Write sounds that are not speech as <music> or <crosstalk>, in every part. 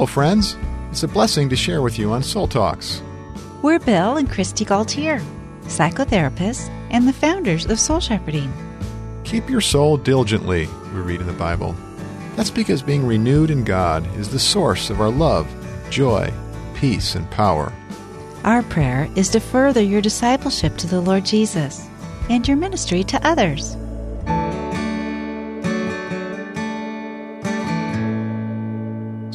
Hello, friends. It's a blessing to share with you on Soul Talks. We're Bill and Kristi Gaultiere, psychotherapists and the founders of Soul Shepherding. Keep your soul diligently, we read in the Bible. That's because being renewed in God is the source of our love, joy, peace, and power. Our prayer is to further your discipleship to the Lord Jesus and your ministry to others.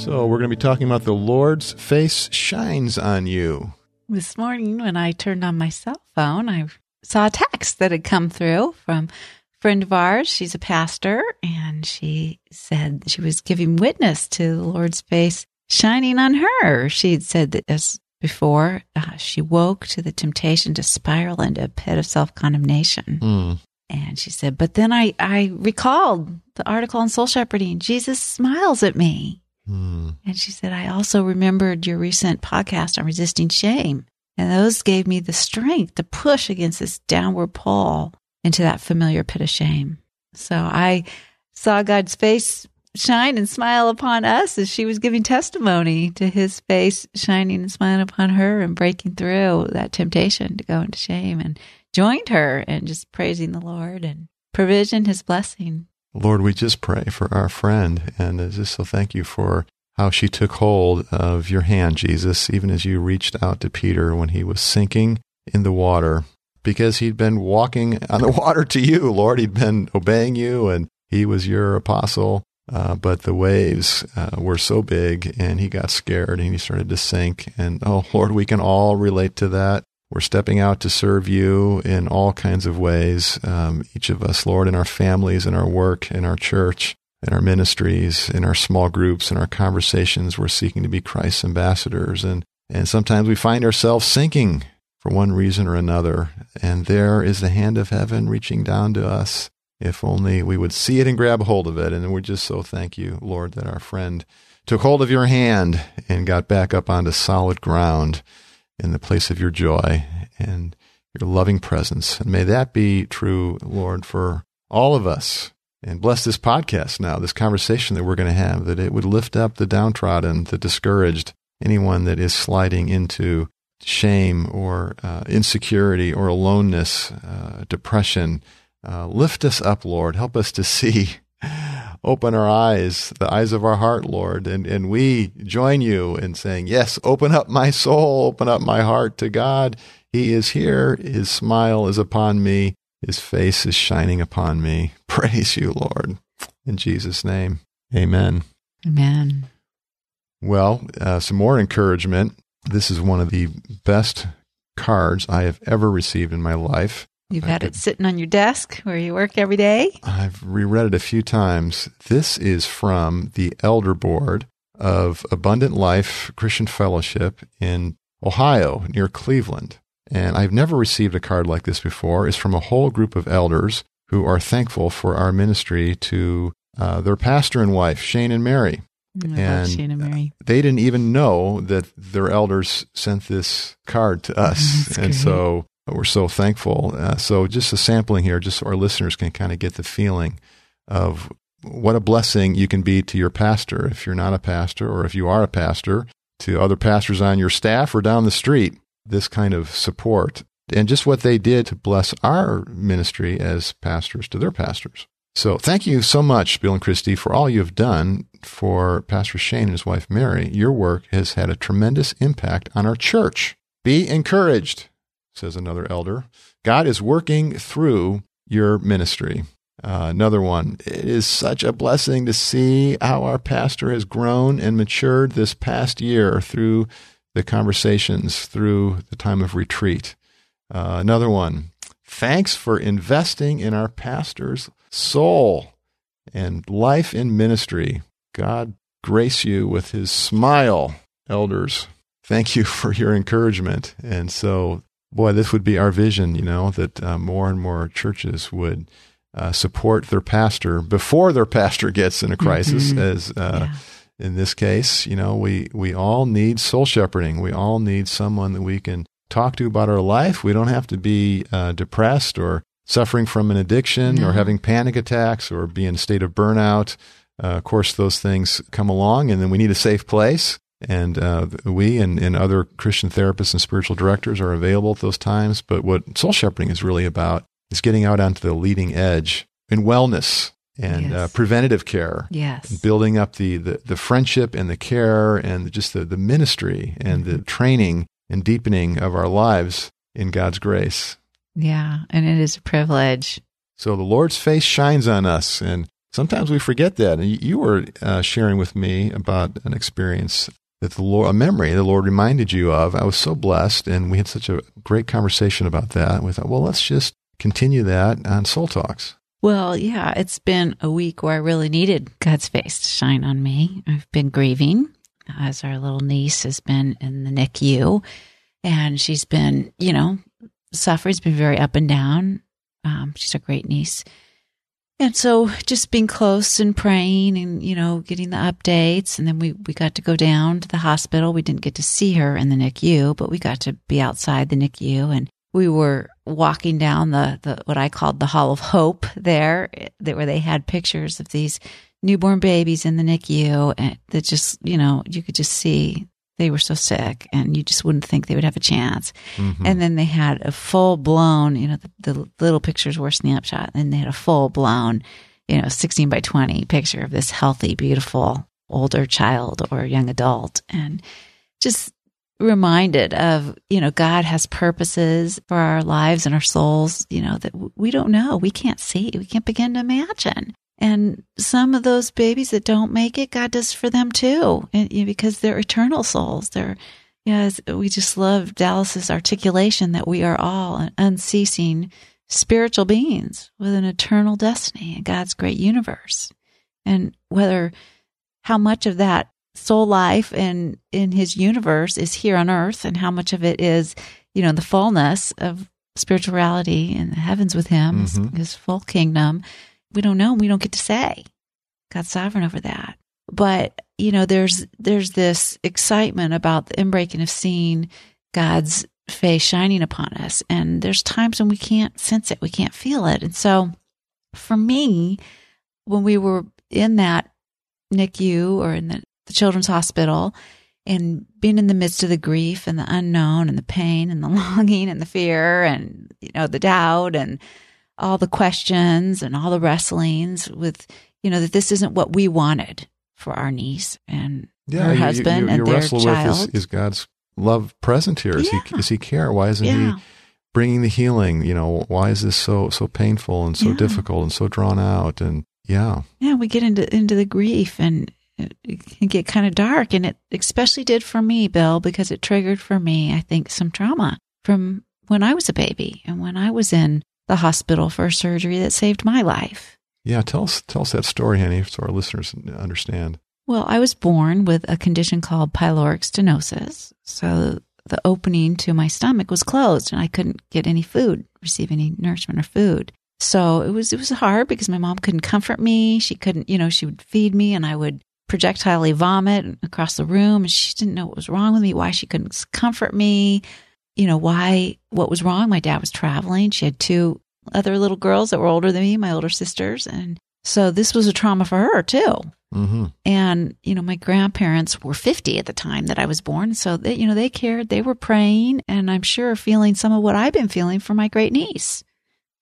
So, we're going to be talking about the Lord's face shines on you. This morning, when I turned on my cell phone, I saw a text that had come through from a friend of ours. She's a pastor, and she said she was giving witness to the Lord's face shining on her. She had said that as before, uh, she woke to the temptation to spiral into a pit of self condemnation. Mm. And she said, but then I, I recalled the article on soul shepherding. Jesus smiles at me. Mm. And she said, I also remembered your recent podcast on resisting shame. And those gave me the strength to push against this downward pull into that familiar pit of shame. So I saw God's face shine and smile upon us as she was giving testimony to his face shining and smiling upon her and breaking through that temptation to go into shame and joined her and just praising the Lord and provision, his blessing. Lord, we just pray for our friend and just so thank you for how she took hold of your hand, Jesus, even as you reached out to Peter when he was sinking in the water because he'd been walking on the <laughs> water to you, Lord. He'd been obeying you and he was your apostle. Uh, but the waves uh, were so big and he got scared and he started to sink. And oh, Lord, we can all relate to that. We're stepping out to serve you in all kinds of ways. Um, each of us, Lord, in our families, in our work, in our church, in our ministries, in our small groups, in our conversations, we're seeking to be Christ's ambassadors. And, and sometimes we find ourselves sinking for one reason or another. And there is the hand of heaven reaching down to us if only we would see it and grab hold of it. And we're just so thank you, Lord, that our friend took hold of your hand and got back up onto solid ground in the place of your joy and your loving presence. And may that be true, Lord, for all of us. And bless this podcast now, this conversation that we're going to have, that it would lift up the downtrodden, the discouraged, anyone that is sliding into shame or uh, insecurity or aloneness, uh, depression, uh, lift us up, Lord. Help us to see. <laughs> Open our eyes, the eyes of our heart, Lord. And, and we join you in saying, Yes, open up my soul, open up my heart to God. He is here. His smile is upon me. His face is shining upon me. <laughs> Praise you, Lord. In Jesus' name, amen. Amen. Well, uh, some more encouragement. This is one of the best cards I have ever received in my life. You've I had could- it sitting on your desk where you work every day. I've reread it a few times. This is from the Elder Board of Abundant Life Christian Fellowship in Ohio, near Cleveland. And I've never received a card like this before. It's from a whole group of elders who are thankful for our ministry to uh, their pastor and wife, Shane and Mary. I love And- Shane and Mary. They didn't even know that their elders sent this card to us. <laughs> And great. So we're so thankful. Uh, so just a sampling here, just so our listeners can kind of get the feeling of what a blessing you can be to your pastor if you're not a pastor or if you are a pastor, to other pastors on your staff or down the street, this kind of support. And just what they did to bless our ministry as pastors to their pastors. So thank you so much, Bill and Kristi, for all you've done for Pastor Shane and his wife Mary. Your work has had a tremendous impact on our church. Be encouraged, says another elder. God is working through your ministry. Uh, another one. It is such a blessing to see how our pastor has grown and matured this past year through the conversations, through the time of retreat. Uh, another one. Thanks for investing in our pastor's soul and life in ministry. God grace you with his smile, elders. Thank you <laughs> for your encouragement. And so, boy, this would be our vision, you know, that uh, more and more churches would uh, support their pastor before their pastor gets in a crisis, Mhm. as uh, yeah. in this case, you know, we, we all need soul shepherding. We all need someone that we can talk to about our life. We don't have to be uh, depressed or suffering from an addiction or having panic attacks or be in a state of burnout. uh, of course, those things come along, and then we need a safe place. And uh, we and, and other Christian therapists and spiritual directors are available at those times. But what soul shepherding is really about is getting out onto the leading edge in wellness and uh, preventative care Yes. building up the, the, the friendship and the care and just the, the ministry and the training and deepening of our lives in God's grace. Yeah. And it is a privilege. So the Lord's face shines on us, and sometimes we forget that. And you- you were uh, sharing with me about an experience that the Lord, a memory the Lord reminded you of. I was so blessed, and we had such a great conversation about that. We thought, well, let's just continue that on Soul Talks. Well, yeah, it's been a week where I really needed God's face to shine on me. I've been grieving as our little niece has been in the NICU and she's been, you know, suffering's been very up and down. Um, she's a great niece. And so just being close and praying and, you know, getting the updates. And then we, we got to go down to the hospital. We didn't get to see her in the NICU, but we got to be outside the NICU and we were walking down the, the what I called the Hall of Hope there, that where they had pictures of these newborn babies in the NICU and eh, that just, you know, you could just see they were so sick and you just wouldn't think they would have a chance. Mhm. And then they had a full blown, you know, the, the little pictures were snapshot, and they had a full blown, you know, 16 by 20 picture of this healthy, beautiful older child or young adult. And just reminded of, you know, God has purposes for our lives and our souls, you know, that we don't know. We can't see. We can't begin to imagine. And some of those babies that don't make it, God does for them too, and, because they're eternal souls. They're, Yes, we just love Dallas's articulation that we are all an unceasing spiritual beings with an eternal destiny in God's great universe. And whether how much of that soul life and in his universe is here on earth and how much of it is, you know, the fullness of spirituality in the heavens with him, his- Mhm. his full kingdom, we don't know. We don't get to say. God's sovereign over that. But, you know, there's there's this excitement about the inbreaking of seeing God's face shining upon us. And there's times when we can't sense it, we can't feel it. And so for me, when we were in that NICU or in the, the children's hospital and being in the midst of the grief and the unknown and the pain and the <laughs> longing and the fear and, you know, the doubt and all the questions and all the wrestlings with, you know, that this isn't what we wanted for our niece and her you- husband you, and you their wrestle child. is, is God's love present here? Is Yeah. he is he care? Why isn't yeah. he bringing the healing? You know, why is this so so painful and so Yeah. difficult and so drawn out? And yeah, yeah, we get into into the grief and it it can get kind of dark, and it especially did for me, Bill, because it triggered for me, I think, some trauma from when I was a baby and when I was in the hospital for a surgery that saved my life. yeah. Tell us tell us that story, Henny, so our listeners understand. Well, I was born with a condition called pyloric stenosis, so the opening to my stomach was closed, and I couldn't get any food, receive any nourishment or food. So it was it was hard because my mom couldn't comfort me. She couldn't, you know, she would feed me, and I would projectilely vomit across the room, and she didn't know what was wrong with me, why she couldn't comfort me, you know, why what was wrong. My dad was traveling. She had two other little girls that were older than me, my older sisters, and so this was a trauma for her too. hmm And, you know, my grandparents were 50 at the time that I was born. So they, you know, they cared, they were praying, and I'm sure feeling some of what I've been feeling for my great niece,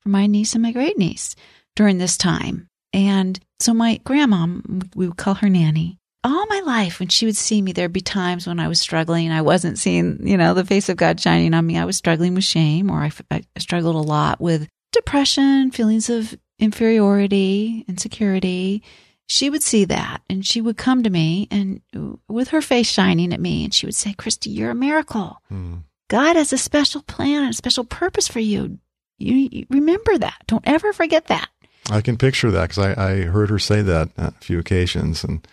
for my niece and my great niece during this time. And so my grandma, we would call her Nanny, all my life when she would see me, there'd be times when I was struggling. I wasn't seeing, you know, the face of God shining on me. I was struggling with shame, or I, I struggled a lot with depression, feelings of inferiority, insecurity she would see that and she would come to me and with her face shining at me and she would say, Kristi, you're a miracle. Mm. God has a special plan and a special purpose for you. You, you remember that. Don't ever forget that. I can picture that because I, I heard her say that on a few occasions, and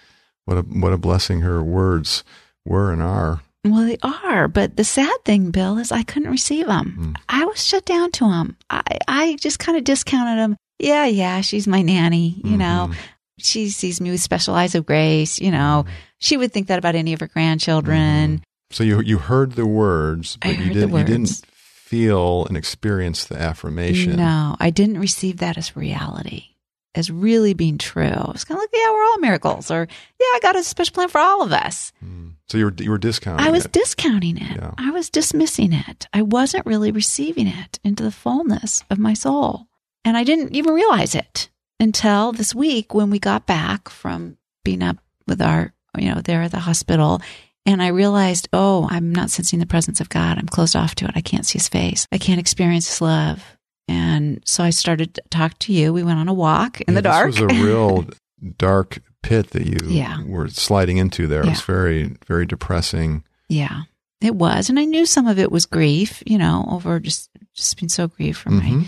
what a what a blessing her words were and are. Well, they are, but the sad thing, Bill, is I couldn't receive them. Mm. I was shut down to them. I, I just kind of discounted them. Yeah, yeah, she's my nanny. You know, Mhm. she sees me with special eyes of grace. You know, she would think that about any of her grandchildren. So you you heard the words, but you didn't you didn't feel and experience the affirmation. No, I didn't receive that as reality. As really being true. It's kind of like, yeah, we're all miracles, or yeah, I got a special plan for all of us. Mm. So you were you were discounting. I was it. discounting it. Yeah. I was dismissing it. I wasn't really receiving it into the fullness of my soul, and I didn't even realize it until this week when we got back from being up with our, you know, there at the hospital. And I realized, oh, I'm not sensing the presence of God. I'm closed off to it. I can't see his face. I can't experience his love. And so I started to talk to you. We went on a walk in Yeah, the dark. This was a real <laughs> dark pit that you Yeah. were sliding into there. It was very very depressing. yeah, it was. And I knew some of it was grief, you know, over just, just being so grieved for my Mhm.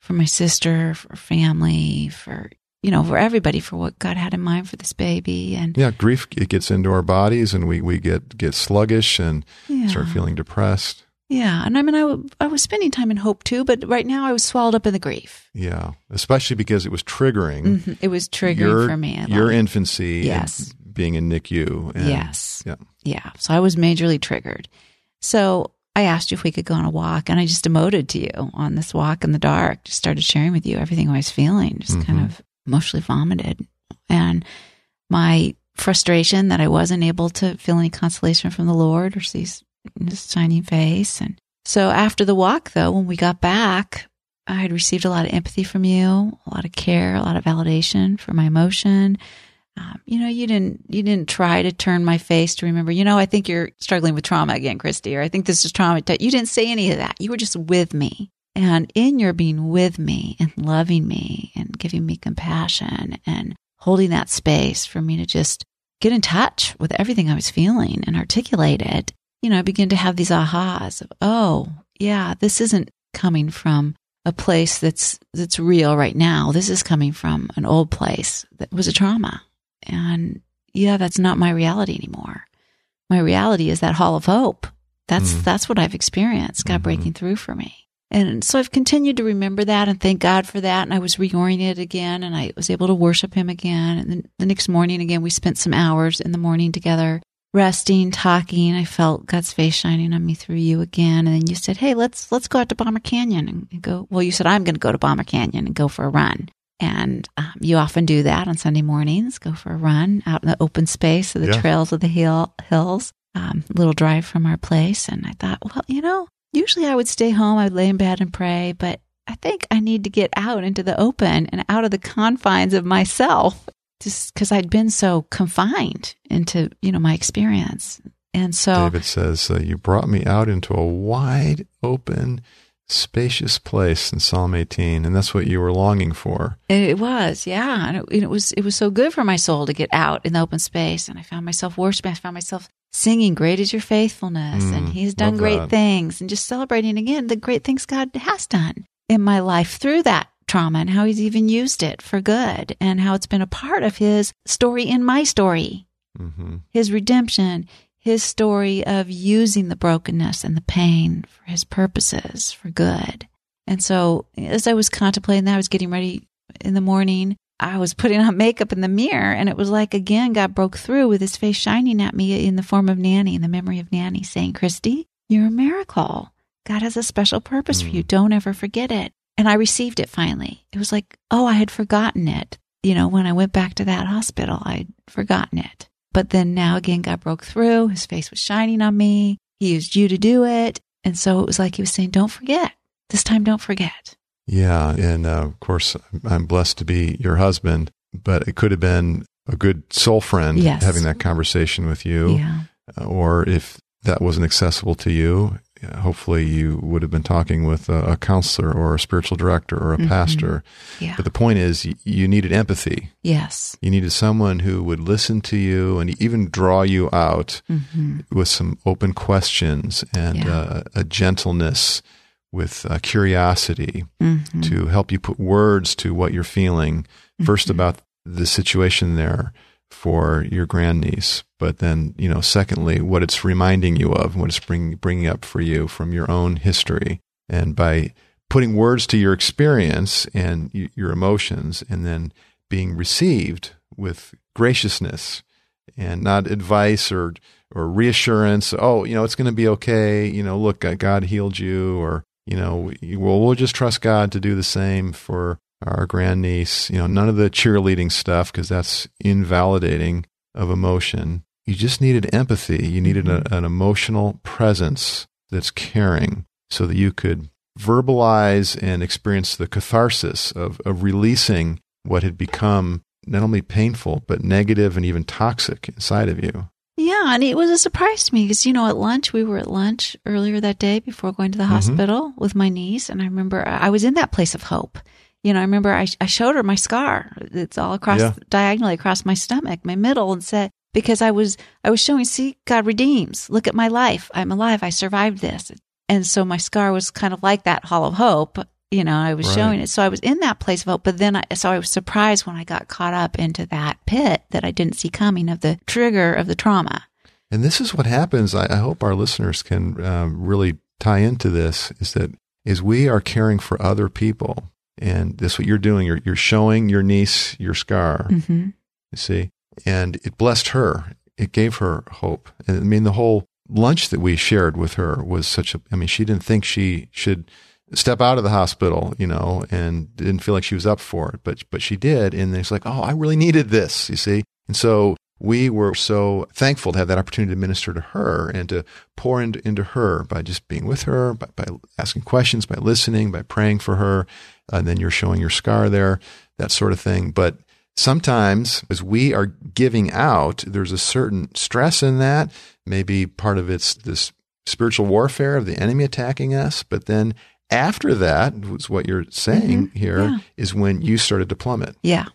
for my sister, for family, for you know, for everybody, for what God had in mind for this baby, and Yeah, grief it gets into our bodies and we, we get get sluggish and yeah, start feeling depressed. Yeah. And I mean, I, w- I was spending time in hope too, but right now I was swallowed up in the grief. Yeah, especially because it was triggering Mhm. It was triggering your for me. your infancy, Yes. being in NICU. And, yes, yeah. yeah. So I was majorly triggered. So I asked you if we could go on a walk, and I just emoted to you on this walk in the dark. Just started sharing with you everything I was feeling. Just kind Mhm. of emotionally vomited, and my frustration that I wasn't able to feel any consolation from the Lord or see his, shining face. And so after the walk, though, when we got back, I had received a lot of empathy from you, a lot of care, a lot of validation for my emotion. Um, you know, you didn't you didn't try to turn my face to remember. You know, I think you're struggling with trauma again, Kristi, or I think this is trauma. You didn't say any of that. You were just with me, and in your being with me and loving me and giving me compassion and holding that space for me to just get in touch with everything I was feeling and articulate it. You know, I begin to have these ahas of, oh, yeah, this isn't coming from a place that's that's real right now. This is coming from an old place that was a trauma. And yeah, that's not my reality anymore. My reality is that hall of hope. That's Mhm. that's what I've experienced, God Mhm. breaking through for me. And so I've continued to remember that and thank God for that. And I was reoriented again and I was able to worship him again. And then the next morning again, we spent some hours in the morning together, resting, talking. I felt God's face shining on me through you again. And then you said, Hey, let's, let's go out to Bommer Canyon and, go. Well, you said, I'm going to go to Bommer Canyon and go for a run. And um, you often do that on Sunday mornings, go for a run out in the open space of the Yeah. trails of the hill, hills, um, little drive from our place. And I thought, well, you know, usually I would stay home, I'd lay in bed and pray, but I think I need to get out into the open and out of the confines of myself just because I'd been so confined into, you know, my experience. And so, David says, uh, You brought me out into a wide open, spacious place in Psalm 18. And that's what you were longing for. It was, yeah, and it, it was it was so good for my soul to get out in the open space, and I found myself worshiping. I found myself singing, "Great is your faithfulness," Mm, and He's done great that. things, and just celebrating again the great things God has done in my life through that trauma, and how He's even used it for good, and how it's been a part of His story in my story, hmm His redemption, His story of using the brokenness and the pain for His purposes for good. And so, as I was contemplating that, I was getting ready in the morning. I was putting on <laughs> makeup in the mirror, and it was like again, God broke through with his face shining at me in the form of Nanny, in the memory of Nanny, saying, Kristi, you're a miracle. God has a special purpose for you. Don't ever forget it. And I received it finally. It was like, oh, I had forgotten it. You know, when I went back to that hospital, I'd forgotten it. But then now again, God broke through. His face was shining on me. He used you to do it. And so it was like he was saying, don't forget. This time, don't forget. Yeah. And uh, of course, I'm blessed to be your husband, but it could have been a good soul friend Yes. having that conversation with you. Yeah. Uh, Or if that wasn't accessible to you, hopefully you would have been talking with a, a counselor or a spiritual director or a Mhm. pastor. Yeah. But the point is, you needed empathy. yes. You needed someone who would listen to you and even draw you out hmm with some open questions and Yeah. uh, a gentleness with uh, curiosity hmm to help you put words to what you're feeling. First Mhm. about the situation there for your grandniece, but then you know, secondly, what it's reminding you of, what it's bringing bringing up for you from your own history, and by putting words to your experience and y- your emotions, and then being received with graciousness and not advice or or reassurance. Oh, you know, it's going to be okay. You know, look, God healed you, or you know, we- well, we'll just trust God to do the same for our grandniece, you know, none of the cheerleading stuff because that's invalidating of emotion. You just needed empathy. You needed a, an emotional presence that's caring so that you could verbalize and experience the catharsis of, of releasing what had become not only painful, but negative and even toxic inside of you. Yeah, and it was a surprise to me because, you know, at lunch, we were at lunch earlier that day before going to the mm-hmm. hospital with my niece. And I remember I was in that place of hope. You know, I remember I, I showed her my scar. It's all across, yeah. diagonally across my stomach, my middle, and said, because I was, I was showing, see, God redeems. Look at my life. I'm alive. I survived this. And so my scar was kind of like that hall of hope you know, I was right. showing it. So I was in that place of hope, but then I, so I was surprised when I got caught up into that pit that I didn't see coming of the trigger of the trauma. And this is what happens. I, I hope our listeners can um, really tie into this is that is we are caring for other people. And this what you're doing. You're, you're showing your niece your scar. Mm-hmm. You see, and it blessed her. It gave her hope. And I mean, the whole lunch that we shared with her was such a, I mean, she didn't think she should step out of the hospital, you know, and didn't feel like she was up for it, but but she did, and it's like, oh, I really needed this, you see, and so we were so thankful to have that opportunity to minister to her and to pour into, into her by just being with her, by, by asking questions, by listening, by praying for her, and then you're showing your scar there, that sort of thing, but. Sometimes, as we are giving out, there's a certain stress in that. Maybe part of it's this spiritual warfare of the enemy attacking us, but then after that, was what you're saying mm-hmm. here, yeah. is when you started to plummet. Yeah.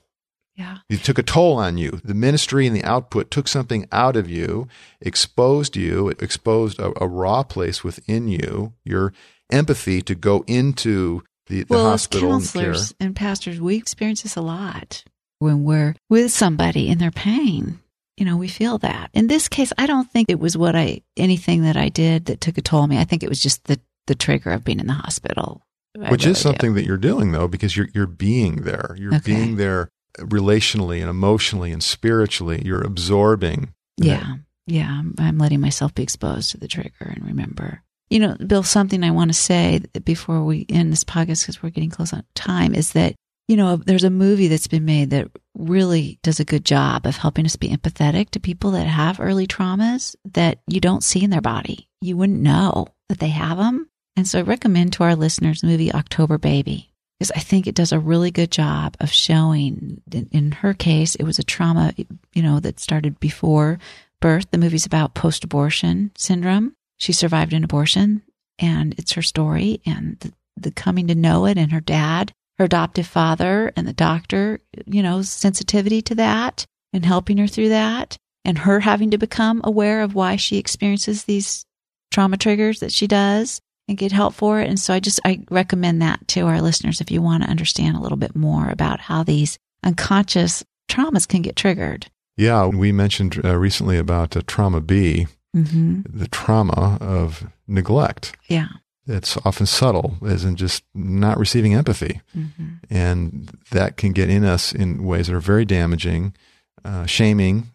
Yeah. It took a toll on you. The ministry and the output took something out of you, exposed you, exposed a, a raw place within you, your empathy to go into the, the well, hospital. Well, as counselors and, and pastors, we experience this a lot when we're with somebody in their pain. You know, we feel that. In this case, I don't think it was what I, anything that I did that took a toll on me. I think it was just the the trigger of being in the hospital. I Which really is something do. that you're doing though, because you're you're being there. You're okay. being there relationally and emotionally and spiritually. You're absorbing. Yeah. Yeah. I'm letting myself be exposed to the trigger and remember. You know, Bill, something I want to say before we end this podcast because we're getting close on time is that, you know, there's a movie that's been made that really does a good job of helping us be empathetic to people that have early traumas that you don't see in their body. You wouldn't know that they have them and so I recommend to our listeners the movie October Baby because I think it does a really good job of showing, in her case, it was a trauma, you know, that started before birth. The movie's about post abortion syndrome. She survived an abortion and it's her story and the, the coming to know it and her dad, her adoptive father and the doctor, you know, sensitivity to that and helping her through that and her having to become aware of why she experiences these trauma triggers that she does and get help for it. And so I just, I recommend that to our listeners if you want to understand a little bit more about how these unconscious traumas can get triggered. Yeah, we mentioned uh, recently about uh, trauma B, mm-hmm. the trauma of neglect. Yeah. It's often subtle, as in just not receiving empathy. Mm-hmm. And that can get in us in ways that are very damaging, uh, shaming,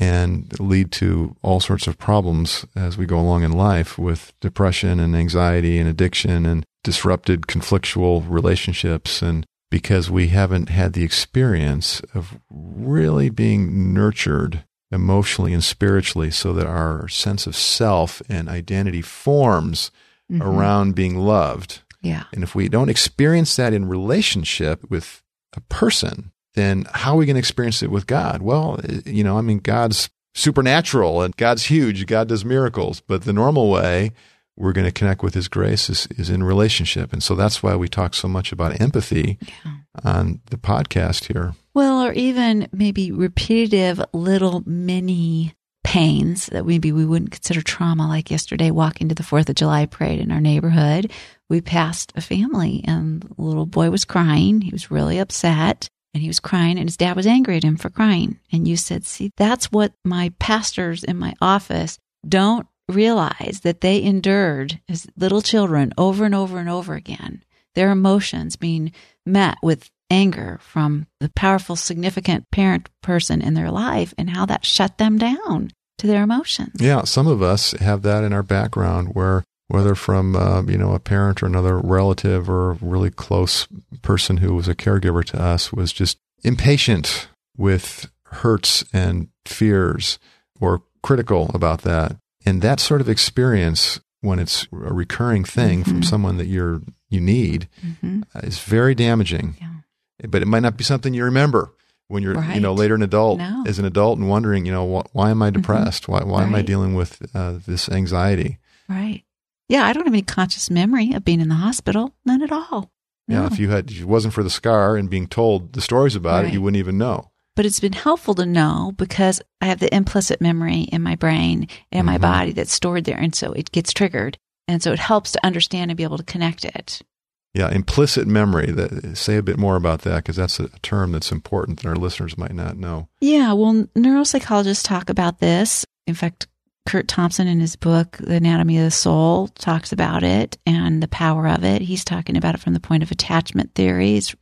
and lead to all sorts of problems as we go along in life with depression and anxiety and addiction and disrupted conflictual relationships and because we haven't had the experience of really being nurtured emotionally and spiritually so that our sense of self and identity forms mm-hmm. around being loved. Yeah. And if we don't experience that in relationship with a person, then how are we going to experience it with God? Well, eh, you know, I mean, God's supernatural and God's huge. God does miracles. But the normal way we're going to connect with His grace is, is in relationship. And so that's why we talk so much about empathy yeah. on the podcast here. Well, or even maybe repetitive little mini pains that maybe we wouldn't consider trauma. Like yesterday, walking to the 4th of July parade in our neighborhood, we passed a family and the little boy was crying. He was really upset and he was crying and his dad was angry at him for crying. And you said, see, that's what my pastors in my office don't realize that they endured as little children over and over and over again. Their emotions being met with anger from the powerful, significant parent person in their life and how that shut them down to their emotions. Yeah, some of us have that in our background where whether from uh, you know a parent or another relative or a really close person who was a caregiver to us was just impatient with hurts and fears or critical about that. And that sort of experience, when it's a recurring thing Mm-hmm. from someone that you're you need, hmm uh, is very damaging. Yeah. But it might not be something you remember when you're you know later an adult No. as an adult and wondering you know wh- why am I depressed? Why why am I dealing with uh, this anxiety? Right. Yeah, I don't have any conscious memory of being in the hospital. None at all. Yeah, if you had if it wasn't for the scar and being told the stories about it, you wouldn't even know. but it's been helpful to know because I have the implicit memory in my brain and my Mhm. body that's stored there. And so it gets triggered. And so it helps to understand and be able to connect it. Yeah, implicit memory. That, say a bit more about that because that's a term that's important that our listeners might not know. Yeah, well, neuropsychologists talk about this. In fact, Curt Thompson in his book, The Anatomy of the Soul, talks about it and the power of it. He's talking about it from the point of attachment theory. It's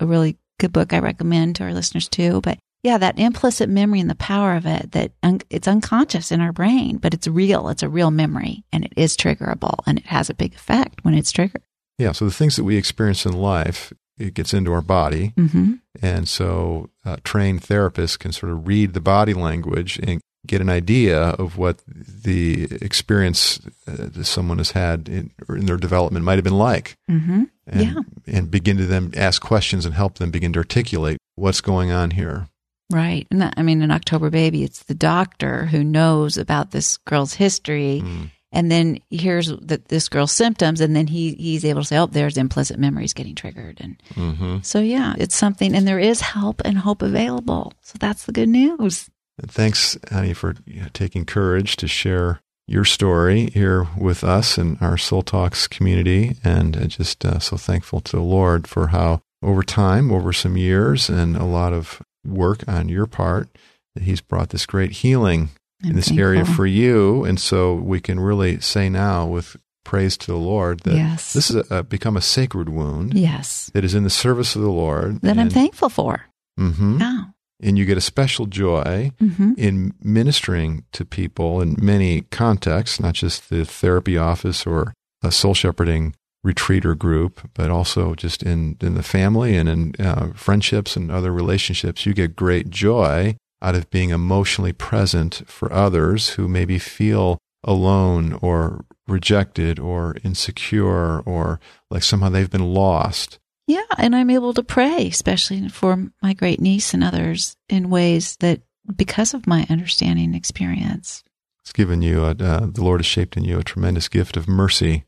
a, really good book I recommend to our listeners too. But yeah, that implicit memory and the power of it, that un- it's unconscious in our brain, but it's real. It's a real memory and it is triggerable and it has a big effect when it's triggered. Yeah, so the things that we experience in life, it gets into our body, hmm and so uh, trained therapists can sort of read the body language and get an idea of what the experience uh, that someone has had in, in their development might have been like. hmm and, Yeah. and begin to then ask questions and help them begin to articulate what's going on here. Right. And that, I mean, in October Baby, it's the doctor who knows about this girl's history Mm. and then here's that this girl's symptoms and then he he's able to say oh there's implicit memories getting triggered and hmm so yeah it's something and there is help and hope available so that's the good news And thanks, honey, for you know, taking courage to share your story here with us and our Soul Talks community. And uh, just uh, so thankful to the Lord for how, over time, over some years, and a lot of work on your part, that He's brought this great healing in I'm this area for you. And so we can really say now, with praise to the Lord, that yes this has become a sacred wound yes that is in the service of the Lord. that i'm thankful for Mhm. yeah and you get a special joy hmm in ministering to people in many contexts, not just the therapy office or a soul shepherding retreat or group, but also just in, in the family and in uh, friendships and other relationships. You get great joy out of being emotionally present for others who maybe feel alone or rejected or insecure or like somehow they've been lost. Yeah and i'm able to pray especially for my great niece and others in ways that because of my understanding and experience It's given you, a, uh, the Lord has shaped in you a tremendous gift of mercy.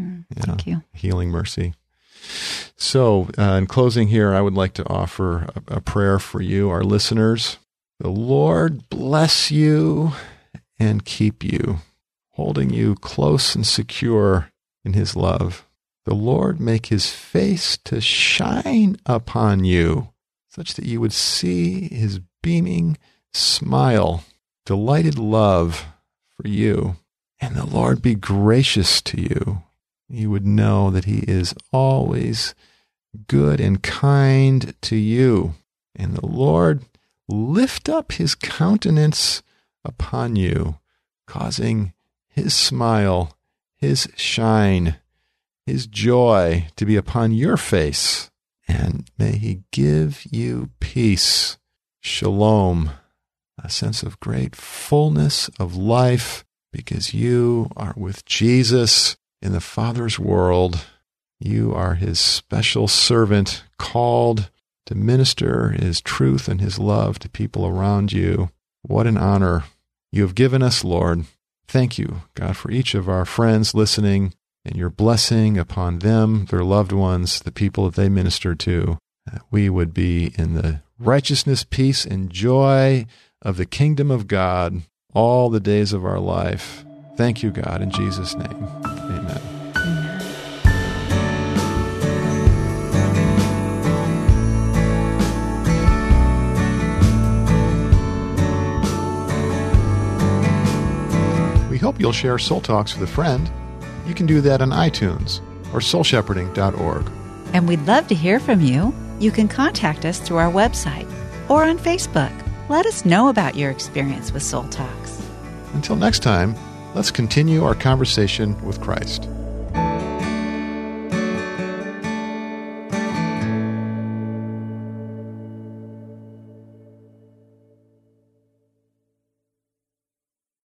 Mm, thank you healing mercy. So, uh, in closing here, I would like to offer a, a prayer for you, our listeners. The Lord bless you and keep you, holding you close and secure in his love. The Lord make his face to shine upon you, such that you would see his beaming smile, delighted love for you. And the Lord be gracious to you you would know that He is always good and kind to you. And the Lord lift up His countenance upon you, causing His smile, His shine, His joy to be upon your face. And may He give you peace, shalom, a sense of great fullness of life because you are with Jesus in the Father's world. You are his special servant called to minister his truth and his love to people around you. What an honor you have given us, Lord. Thank you, God, for each of our friends listening and your blessing upon them, their loved ones, the people that they minister to. We would be in the righteousness, peace, and joy of the kingdom of God all the days of our life. Thank you, God, in Jesus' name. Amen. We hope you'll share Soul Talks with a friend. You can do that on iTunes or soulshepherding.org. And we'd love to hear from you. You can contact us through our website or on Facebook. Let us know about your experience with Soul Talks. Until next time, Let's continue our conversation with Christ.